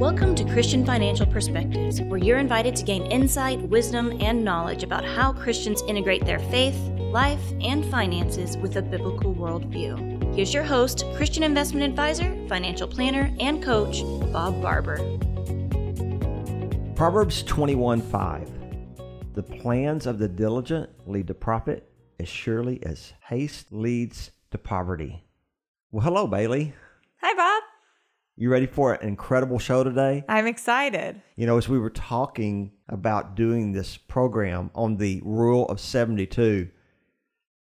Welcome to Christian Financial Perspectives, where you're invited to gain insight, wisdom, and knowledge about how Christians integrate their faith, life, and finances with a biblical worldview. Here's your host, Christian investment advisor, financial planner, and coach, Bob Barber. Proverbs 21 5. The plans of the diligent lead to profit as surely as haste leads to poverty. Well, hello, Bailey. Hi, Bob. You ready for an incredible show today? I'm excited. You know, as we were talking about doing this program on the rule of 72,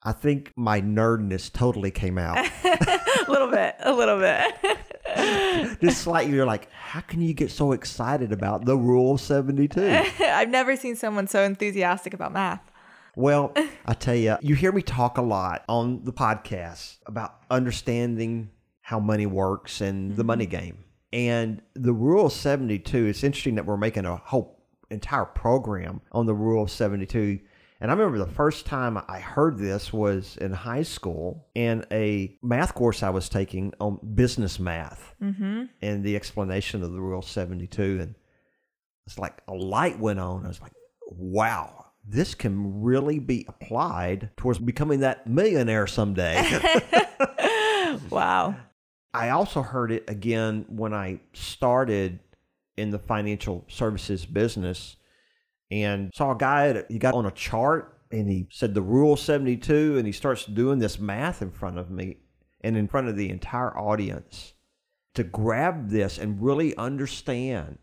I think my nerdness totally came out. a little bit, a little bit. Just slightly, you're like, how can you get so excited about the rule of 72? I've never seen someone so enthusiastic about math. Well, I tell you, you hear me talk a lot on the podcast about understanding how money works and the money game. And the Rule of 72, it's interesting that we're making a whole entire program on the Rule of 72. And I remember the first time I heard this was in high school in a math course I was taking on business math Mm-hmm. and the explanation of the Rule 72. And it's like a light went on. I was like, wow, this can really be applied towards becoming that millionaire someday. Wow. I also heard it again when I started in the financial services business and saw a guy that he got on a chart and he said the rule 72 and he starts doing this math in front of me and in front of the entire audience to grab this and really understand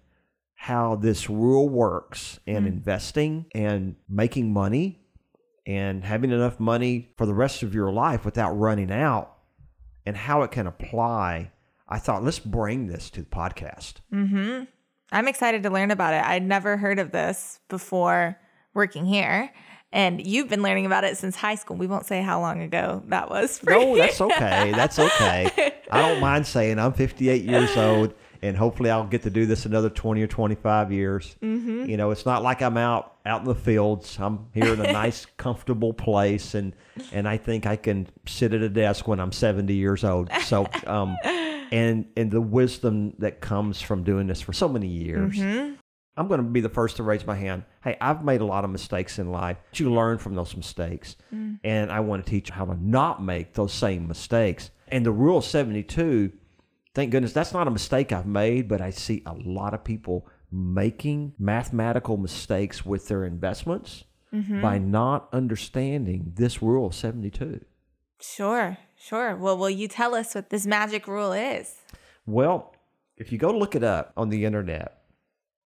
how this rule works in mm-hmm. investing and making money and having enough money for the rest of your life without running out and how it can apply, I thought, let's bring this to the podcast. Mm-hmm. I'm excited to learn about it. I'd never heard of this before working here. And you've been learning about it since high school. We won't say how long ago that was for No, you. that's okay. That's okay. I don't mind saying I'm 58 years old, and hopefully I'll get to do this another 20 or 25 years. Mm-hmm. You know, it's not like I'm out out in the fields. I'm here in a nice, comfortable place, and and I think I can sit at a desk when I'm 70 years old. So, um, and and the wisdom that comes from doing this for so many years. Mm-hmm. I'm going to be the first to raise my hand. Hey, I've made a lot of mistakes in life. You learn from those mistakes. And I want to teach you how to not make those same mistakes. And the rule 72, thank goodness that's not a mistake I've made, but I see a lot of people making mathematical mistakes with their investments mm-hmm. by not understanding this rule of 72. Sure, sure. Well, will you tell us what this magic rule is? Well, if you go look it up on the internet,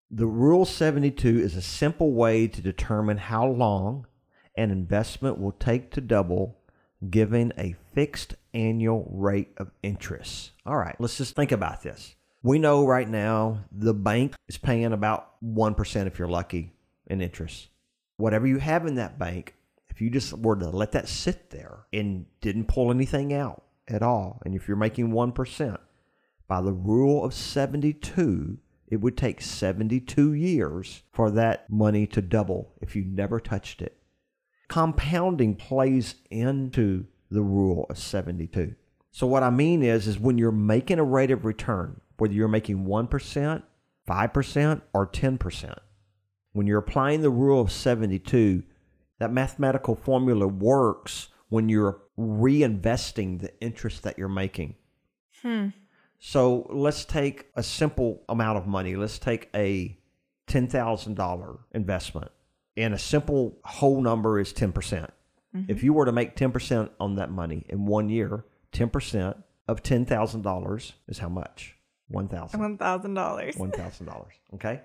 the Rule 72 is a simple way to determine how long an investment will take to double, given a fixed annual rate of interest. All right, let's just think about this. We know right now the bank is paying about 1% if you're lucky in interest. Whatever you have in that bank, if you just were to let that sit there and didn't pull anything out at all, and if you're making 1%, by the rule of 72, it would take 72 years for that money to double if you never touched it. Compounding plays into the rule of 72. So what I mean is is when you're making a rate of return, whether you're making 1%, 5% or 10%, when you're applying the rule of 72, that mathematical formula works when you're reinvesting the interest that you're making. Hmm. So let's take a simple amount of money. Let's take a $10,000 investment. And a simple whole number is 10%. percent mm-hmm. If you were to make 10% on that money in one year, 10% of $10,000 is how much? 1000 One thousand dollars. $1,000. Okay.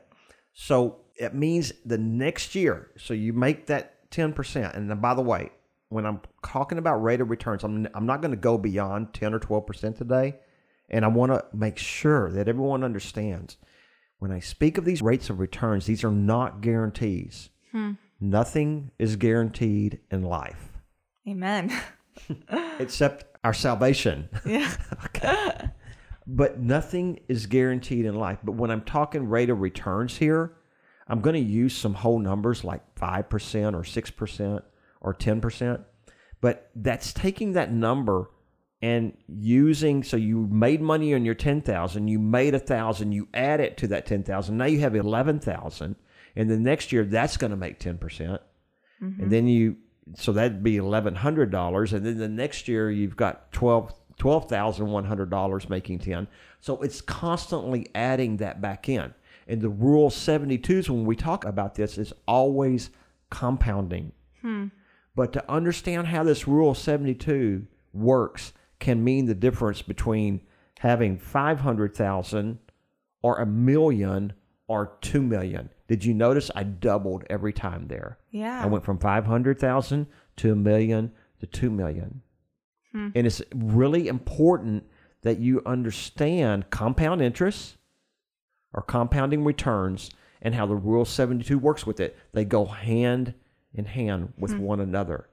So it means the next year, so you make that 10%. And by the way, when I'm talking about rate of returns, I'm, I'm not going to go beyond 10 or 12% today. And I want to make sure that everyone understands when I speak of these rates of returns, these are not guarantees. Hmm. Nothing is guaranteed in life Amen. except our salvation. yeah. okay. But nothing is guaranteed in life. But when I'm talking rate of returns here, I'm going to use some whole numbers like 5% or 6% or 10%. But that's taking that number and using so you made money on your 10,000, you made a 1,000, you add it to that 10,000. Now you have 11,000 and then next year that's going to make 10%. percent And mm-hmm. then you so that'd be $1100 and then the next year you've got 12 $12,100 making 10. So it's constantly adding that back in. And the rule 72s when we talk about this is always compounding. Hmm. But to understand how this rule 72 works can mean the difference between having 500,000 or a million or 2 million. Did you notice I doubled every time there? Yeah. I went from 500,000 to a million to 2 million. Hmm. And it's really important that you understand compound interest or compounding returns and how the rule 72 works with it. They go hand in hand with hmm. one another.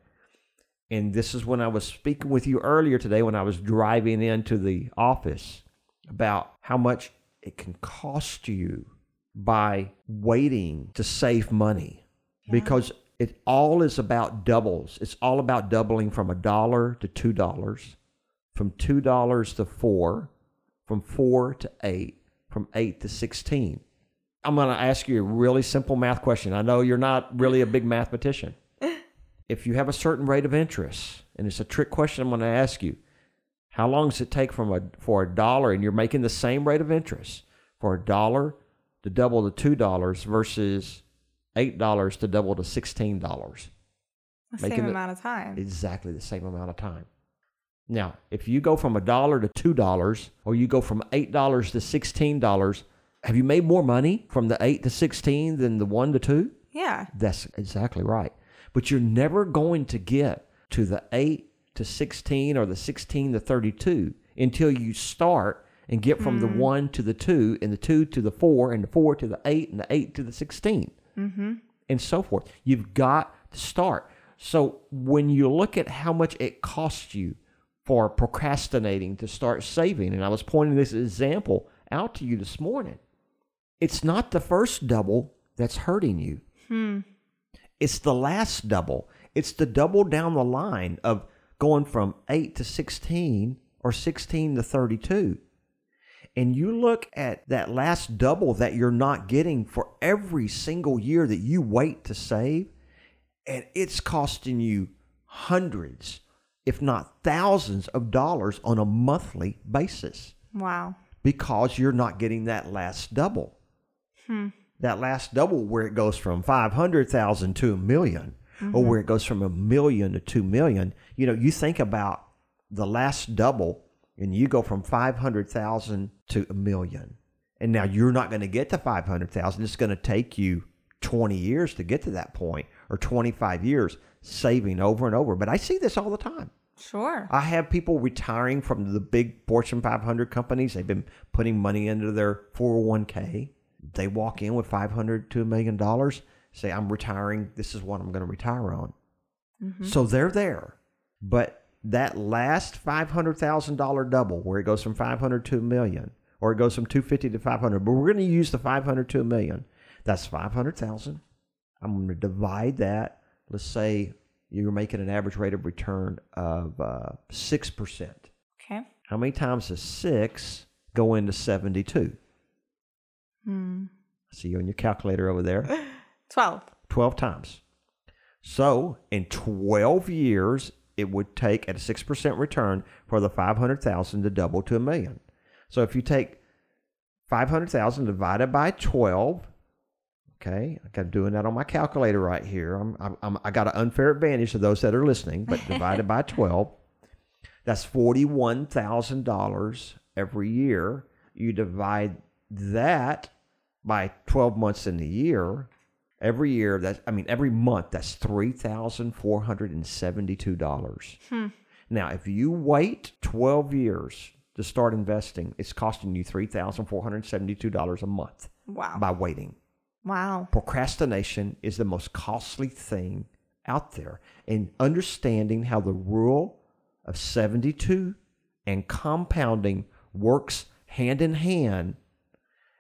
And this is when I was speaking with you earlier today when I was driving into the office about how much it can cost you by waiting to save money because it all is about doubles. It's all about doubling from a dollar to two dollars, from two dollars to four, from four to eight, from eight to sixteen. I'm going to ask you a really simple math question. I know you're not really a big mathematician. if you have a certain rate of interest, and it's a trick question I'm going to ask you, how long does it take from a for a dollar and you're making the same rate of interest for a dollar to double to two dollars versus eight dollars to double to sixteen dollars? The same amount of time. Exactly the same amount of time. Now, if you go from a dollar to two dollars, or you go from eight dollars to sixteen dollars, have you made more money from the eight to sixteen than the one to two? yeah. That's exactly right. But you're never going to get to the 8 to 16 or the 16 to 32 until you start and get from the hmm. 1 to the 2 and the 2 to the 4 and the 4 to the 8 and the 8 to the 16 mm-hmm. and so forth. You've got to start. So when you look at how much it costs you for procrastinating to start saving, and I was pointing this example out to you this morning, it's not the first double that's hurting you. Hmm. It's the last double. It's the double down the line of going from 8 to 16 or 16 to 32. And you look at that last double that you're not getting for every single year that you wait to save, and it's costing you hundreds, if not thousands of dollars on a monthly basis Wow. because you're not getting that last double. Hmm. That last double where it goes from 500,000 to a 1000000 or mm-hmm. where it goes from a million to 2 million. You know, you think about the last double and you go from 500,000 to a million. And now you're not going to get to 500,000. It's going to take you 20 years to get to that point or 25 years saving over and over. But I see this all the time. Sure. I have people retiring from the big Fortune 500 companies. They've been putting money into their 401k. They walk in with 500 to a million dollars, say, I'm retiring. This is what I'm going to retire on. Mm-hmm. So they're there. But that last $500,000 double, where it goes from 500 to a million, or it goes from 250 to 500, but we're going to use the 500 to a million. That's 500,000. I'm going to divide that. Let's say you're making an average rate of return of uh, 6%. Okay. How many times does 6 go into 72? Hmm. I see you on your calculator over there. 12. 12 times. So, in 12 years, it would take at a 6% return for the 500,000 to double to a million. So, if you take 500,000 divided by 12, okay, I'm doing that on my calculator right here. I'm, I'm, I got an unfair advantage to those that are listening, but divided by 12, that's $41,000 every year. You divide that by 12 months in the year, every year that I mean every month that's $3,472. Hmm. Now, if you wait 12 years to start investing, it's costing you $3,472 a month Wow. by waiting. Wow. Procrastination is the most costly thing out there. And understanding how the rule of 72 and compounding works hand in hand,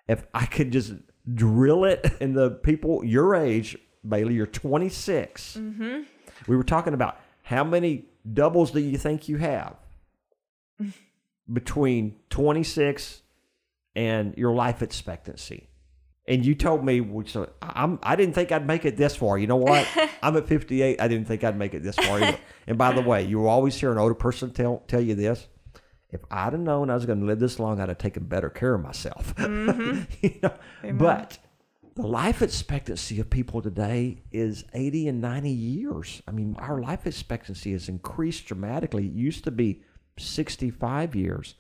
if I could just drill it in the people your age, Bailey, you're 26. We were talking about how many doubles do you think you have? between 26 and your life expectancy. And you told me, uh, I'm, I didn't think I'd make it this far. You know what? I'm at 58. I didn't think I'd make it this far. Either. and by the way, you will always hear an older person tell tell you this. If I'd have known I was going to live this long, I'd have taken better care of myself. Mm-hmm. you know? But the life expectancy of people today is 80 and 90 years. I mean, our life expectancy has increased dramatically. It used to be 65 years.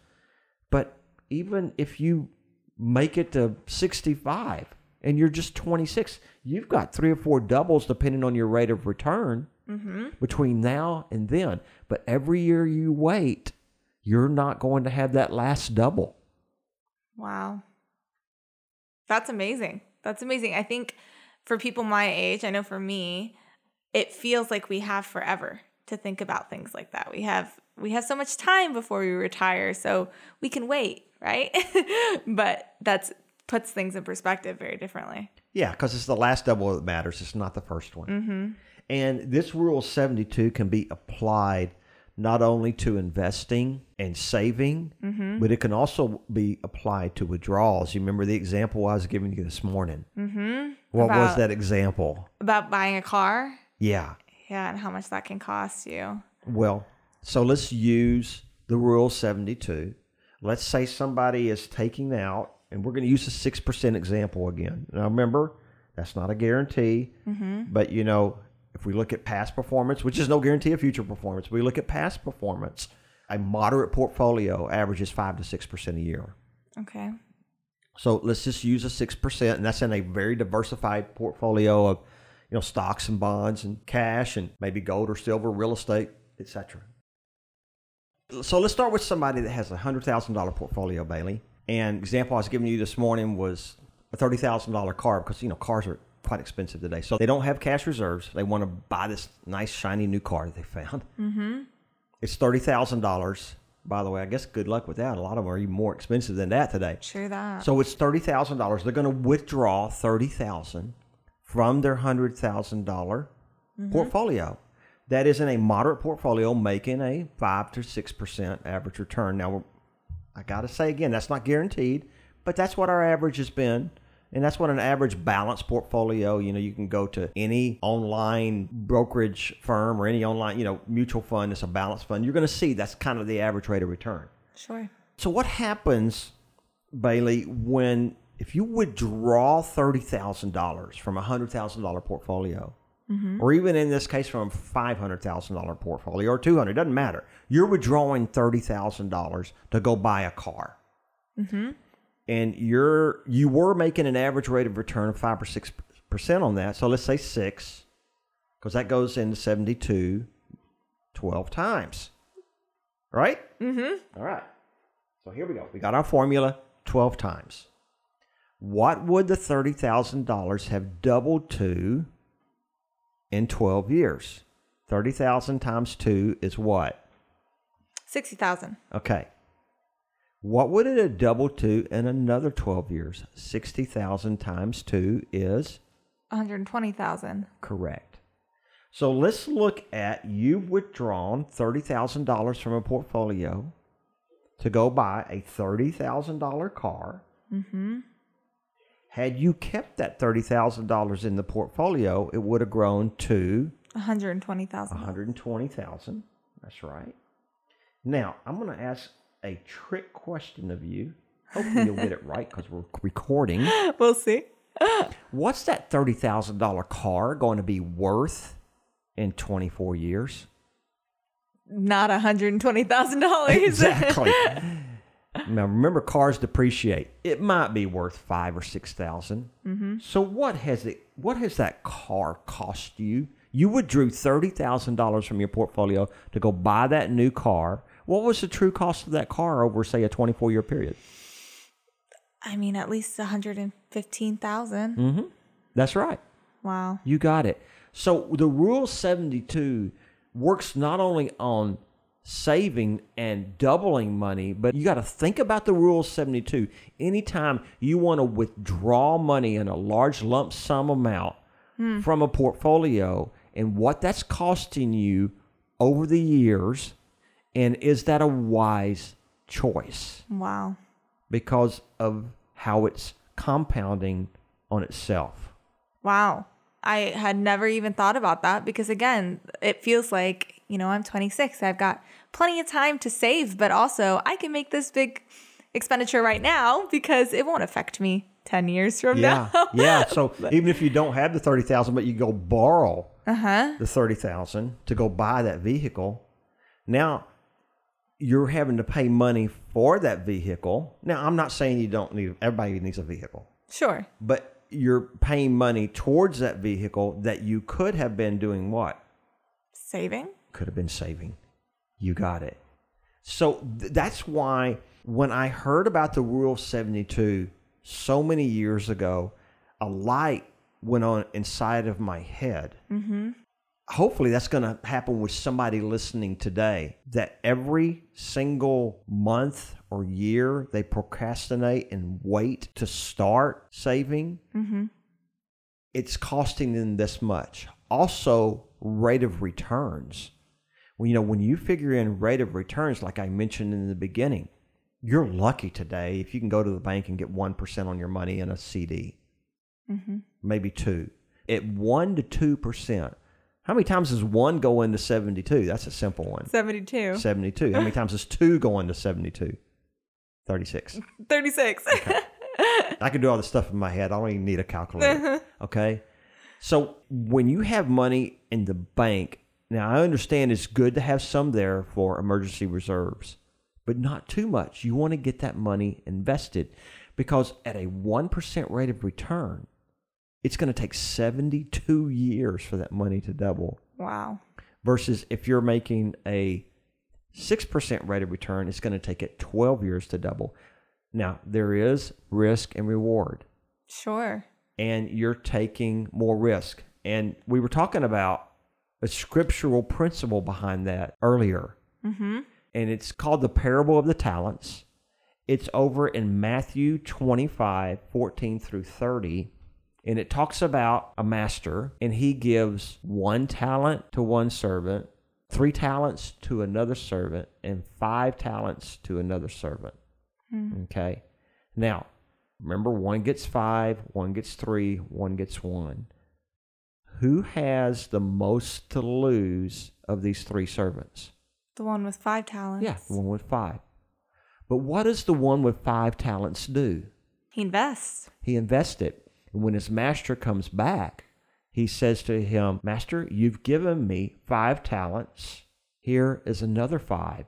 But even if you make it to 65 and you're just 26, you've got three or four doubles depending on your rate of return mm-hmm. between now and then. But every year you wait, you're not going to have that last double. Wow. That's amazing. That's amazing. I think for people my age, I know for me, it feels like we have forever to think about things like that. We have we have so much time before we retire, so we can wait, right? but that's puts things in perspective very differently. Yeah, because it's the last double that matters. It's not the first one. Mm-hmm. And this Rule 72 can be applied not only to investing and saving, but it can also be applied to withdrawals. You remember the example I was giving you this morning? Mm-hmm. What was that example? About buying a car, Yeah. yeah, and how much that can cost you. Well, so let's use the Rule 72. Let's say somebody is taking out, and we're going to use the 6% example again. Now, remember, that's not a guarantee, but you know, if we look at past performance, which is no guarantee of future performance, we look at past performance, a moderate portfolio averages 5 to 6% a year. Okay. So let's just use a six percent, and that's in a very diversified portfolio of, you know, stocks and bonds and cash and maybe gold or silver, real estate, etc. So let's start with somebody that has a hundred thousand dollar portfolio, Bailey. And example I was giving you this morning was a thirty thousand dollar car because you know cars are quite expensive today. So they don't have cash reserves. They want to buy this nice shiny new car that they found. Mm-hmm. It's thirty thousand dollars. By the way, I guess good luck with that. A lot of them are even more expensive than that today. Sure that. So it's thirty thousand dollars. They're going to withdraw thirty thousand from their hundred portfolio. That is in a moderate portfolio, making a five to six percent average return. Now, I got to say again, that's not guaranteed, but that's what our average has been. And that's what an average balanced portfolio, you know, you can go to any online brokerage firm or any online, you know, mutual fund that's a balanced fund. You're going to see that's kind of the average rate of return. sure. So what happens, Bailey, when if you withdraw thirty thousand dollars from a hundred thousand dollar portfolio, mm-hmm. or even in this case from a five hundred thousand dollar portfolio or two hundred, doesn't matter. You're withdrawing thirty thousand dollars to go buy a car, mm-hmm. And you're you were making an average rate of return of five or six percent on that. So let's say six, because that goes into 72 12 times, right? Mm-hmm. All right. So here we go. We got our formula 12 times. What would the $30,000 have doubled to in 12 years? 30,000 times 2 is what? Sixty thousand. Okay. What would it have doubled to in another 12 years? 60,000 times 2 is One hundred twenty thousand. correct. So let's look at you've withdrawn $30,000 from a portfolio to go buy a $30,000 car. Mm-hmm. Had you kept that $30,000 in the portfolio, it would have grown to One hundred twenty thousand. 120,000. That's right. Now, I'm going to ask a trick question of you. Hopefully you'll get it right because we're recording. We'll see. What's that $30,000 car going to be worth in 24 years? Not one hundred twenty thousand dollars. Exactly. now remember, cars depreciate. It might be worth five or six mm-hmm. So what has it? What has that car cost you? You withdrew thirty thousand dollars from your portfolio to go buy that new car. What was the true cost of that car over, say, a twenty-four year period? I mean, at least one hundred and fifteen thousand. Mm-hmm. That's right. Wow. You got it. So the Rule 72 works not only on saving and doubling money, but you got to think about the Rule 72. Anytime you want to withdraw money in a large lump sum amount hmm. from a portfolio and what that's costing you over the years And is that a wise choice Wow. because of how it's compounding on itself? Wow. I had never even thought about that because, again, it feels like, you know, I'm 26. I've got plenty of time to save, but also I can make this big expenditure right now because it won't affect me 10 years from Yeah. now. yeah. So even if you don't have the 30,000 but you go borrow Uh huh. the 30,000 to go buy that vehicle, now you're having to pay money for that vehicle. Now, I'm not saying you don't need everybody needs a vehicle. Sure. but you're paying money towards that vehicle that you could have been doing what? Saving? Could have been saving. You got it. So th- that's why when I heard about the Rule 72 so many years ago, a light went on inside of my head. Mm-hmm. Hopefully, that's going to happen with somebody listening today that every single month or year they procrastinate and wait to start saving Mm-hmm. it's costing them this much. Also, rate of returns. Well, you know, when you figure in rate of returns, like I mentioned in the beginning, you're lucky today if you can go to the bank and get 1% on your money in a CD, Mm-hmm. maybe two. At 1 to 2%, how many times does one go into 72? That's a simple one. 72. 72. How many times does two go into 72? 36. 36. I can do all this stuff in my head. I don't even need a calculator. Uh-huh. Okay. So when you have money in the bank, now I understand it's good to have some there for emergency reserves, but not too much. You want to get that money invested because at a 1% rate of return, it's going to take 72 years for that money to double wow. versus if you're making a 6% rate of return, it's going to take it 12 years to double. Now, there is risk and reward, Sure. and you're taking more risk. And we were talking about a scriptural principle behind that earlier, Mm-hmm. and it's called the parable of the talents. It's over in Matthew 25, 14 through 30. And it talks about a master, and he gives one talent to one servant, three talents to another servant, and five talents to another servant. Hmm. Okay. Now, remember, one gets five, one gets three, one gets one. Who has the most to lose of these three servants? The one with five talents. Yeah, the one with five. But what does the one with five talents do? He invests. He invests it. And when his master comes back, he says to him, Master, you've given me five talents. Here is another five.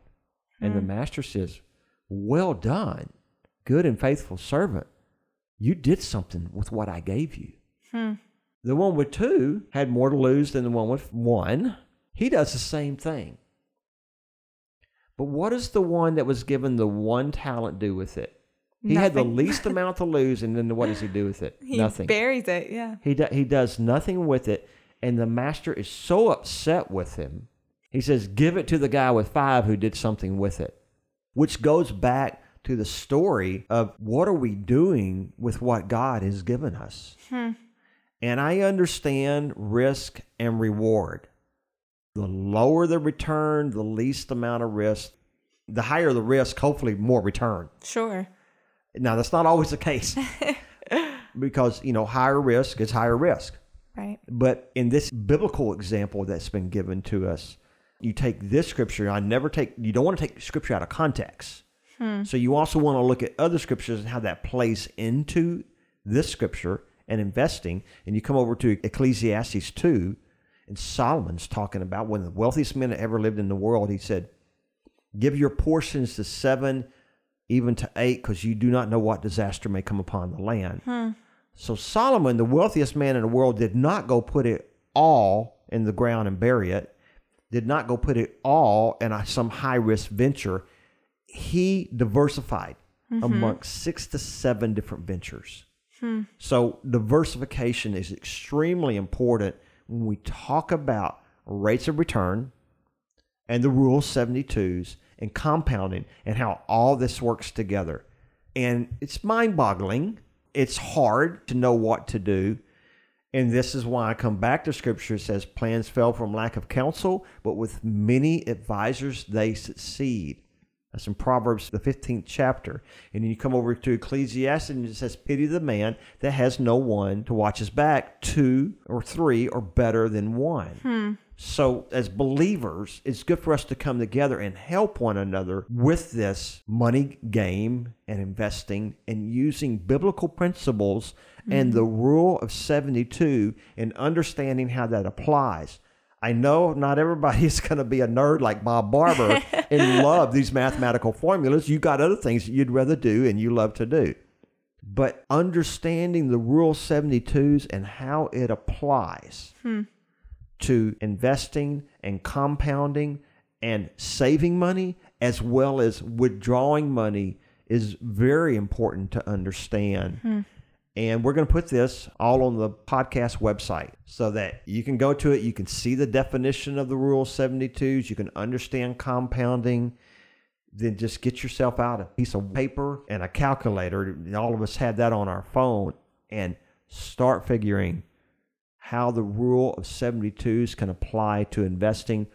And the master says, Well done, good and faithful servant. You did something with what I gave you. Hmm. The one with two had more to lose than the one with one. He does the same thing. But what does the one that was given the one talent do with it? He had the least amount to lose, and then what does he do with it? He Nothing. buries it. Yeah. He, do, he does nothing with it, and the master is so upset with him. He says, Give it to the guy with five who did something with it, which goes back to the story of what are we doing with what God has given us? Hmm. And I understand risk and reward. The lower the return, the least amount of risk. The higher the risk, hopefully more return. Sure. Now, that's not always the case because, you know, higher risk is higher risk. Right. But in this biblical example that's been given to us, you take this scripture. I never take. You don't want to take scripture out of context. Hmm. So you also want to look at other scriptures and how that plays into this scripture and investing. And you come over to Ecclesiastes two, and Solomon's talking about one of the wealthiest men that ever lived in the world. He said, "Give your portions to seven, even to eight, because you do not know what disaster may come upon the land." Hmm. So Solomon, the wealthiest man in the world, did not go put it all in the ground and bury it. Did not go put it all in a, some high risk venture. He diversified mm-hmm. amongst six to seven different ventures. Hmm. So diversification is extremely important when we talk about rates of return and the rule 72s and compounding and how all this works together. And it's mind boggling. It's hard to know what to do. And this is why I come back to scripture. It says plans fail from lack of counsel, but with many advisors they succeed. That's in Proverbs, the 15th chapter. And then you come over to Ecclesiastes and it says, Pity the man that has no one to watch his back. Two or three are better than one. Hmm. So, as believers, it's good for us to come together and help one another with this money game and investing and using biblical principles and hmm. the rule of 72 and understanding how that applies. I know not everybody is going to be a nerd like Bob Barber and love these mathematical formulas. You got other things that you'd rather do and you love to do. But understanding the rule 72s and how it applies hmm. to investing and compounding and saving money as well as withdrawing money is very important to understand. Hmm. And we're going to put this all on the podcast website so that you can go to it. You can see the definition of the Rule 72s. You can understand compounding. Then just get yourself out a piece of paper and a calculator. All of us have that on our phone and start figuring how the Rule of 72s can apply to investing.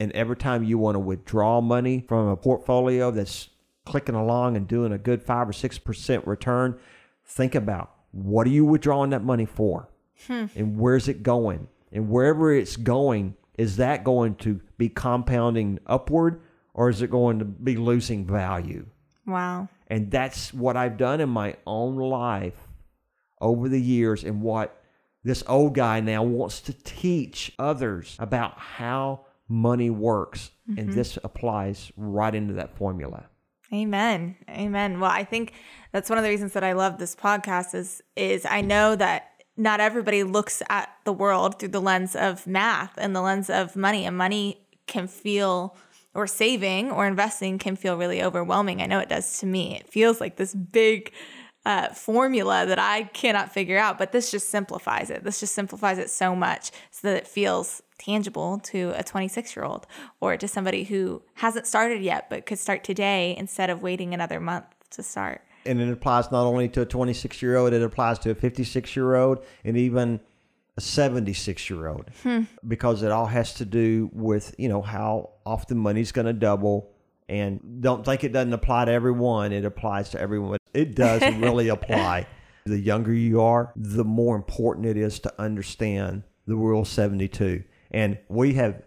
And every time you want to withdraw money from a portfolio that's clicking along and doing a good five or six percent return, think about what are you withdrawing that money for? Hmm. And where's it going? And wherever it's going is that going to be compounding upward or is it going to be losing value? Wow. and that's what i've done in my own life over the years and what this old guy now wants to teach others about how money works. And mm-hmm. this applies right into that formula Amen. Amen. Well, I think that's one of the reasons that I love this podcast is is I know that not everybody looks at the world through the lens of math and the lens of money and money can feel or saving or investing can feel really overwhelming. I know it does to me. It feels like this big uh, formula that I cannot figure out, but this just simplifies it. This just simplifies it so much so that it feels tangible to a 26 year old or to somebody who hasn't started yet but could start today instead of waiting another month to start. and it applies not only to a 26 year old, it applies to a 56 year old and even a 76 year old because it all has to do with, you know, how often money's going to double. And don't think it doesn't apply to everyone, it applies to everyone. It does really apply. The younger you are, the more important it is to understand the Rule 72. And we have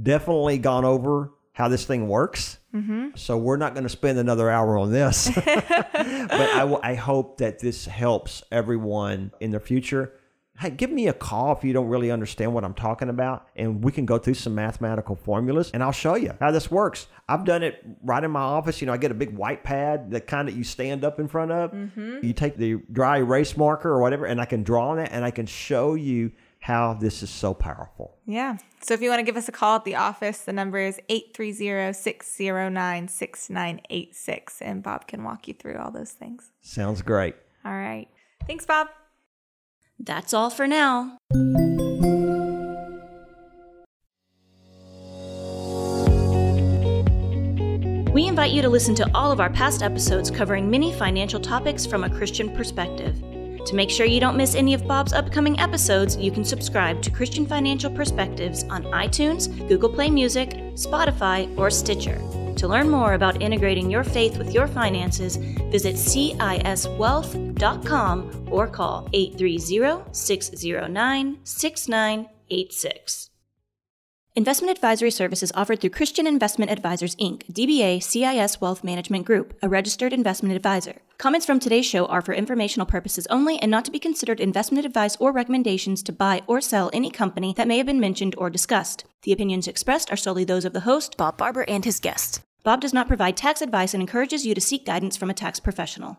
definitely gone over how this thing works. Mm-hmm. So we're not going to spend another hour on this. but I, w- I hope that this helps everyone in the future. Hey, give me a call if you don't really understand what I'm talking about, and we can go through some mathematical formulas, and I'll show you how this works. I've done it right in my office. You know, I get a big white pad, the kind that you stand up in front of. Mm-hmm. You take the dry erase marker or whatever, and I can draw on it, and I can show you how this is so powerful. Yeah. So if you want to give us a call at the office, the number is 830-609-6986 and Bob can walk you through all those things. Sounds great. All right. Thanks, Bob. That's all for now. We invite you to listen to all of our past episodes covering many financial topics from a Christian perspective. To make sure you don't miss any of Bob's upcoming episodes, you can subscribe to Christian Financial Perspectives on iTunes, Google Play Music, Spotify, or Stitcher. To learn more about integrating your faith with your finances, visit CISwealth.com or call 830 609 6986. Investment advisory services offered through Christian Investment Advisors Inc., DBA CIS Wealth Management Group, a registered investment advisor. Comments from today's show are for informational purposes only and not to be considered investment advice or recommendations to buy or sell any company that may have been mentioned or discussed. The opinions expressed are solely those of the host, Bob Barber, and his guests. Bob does not provide tax advice and encourages you to seek guidance from a tax professional.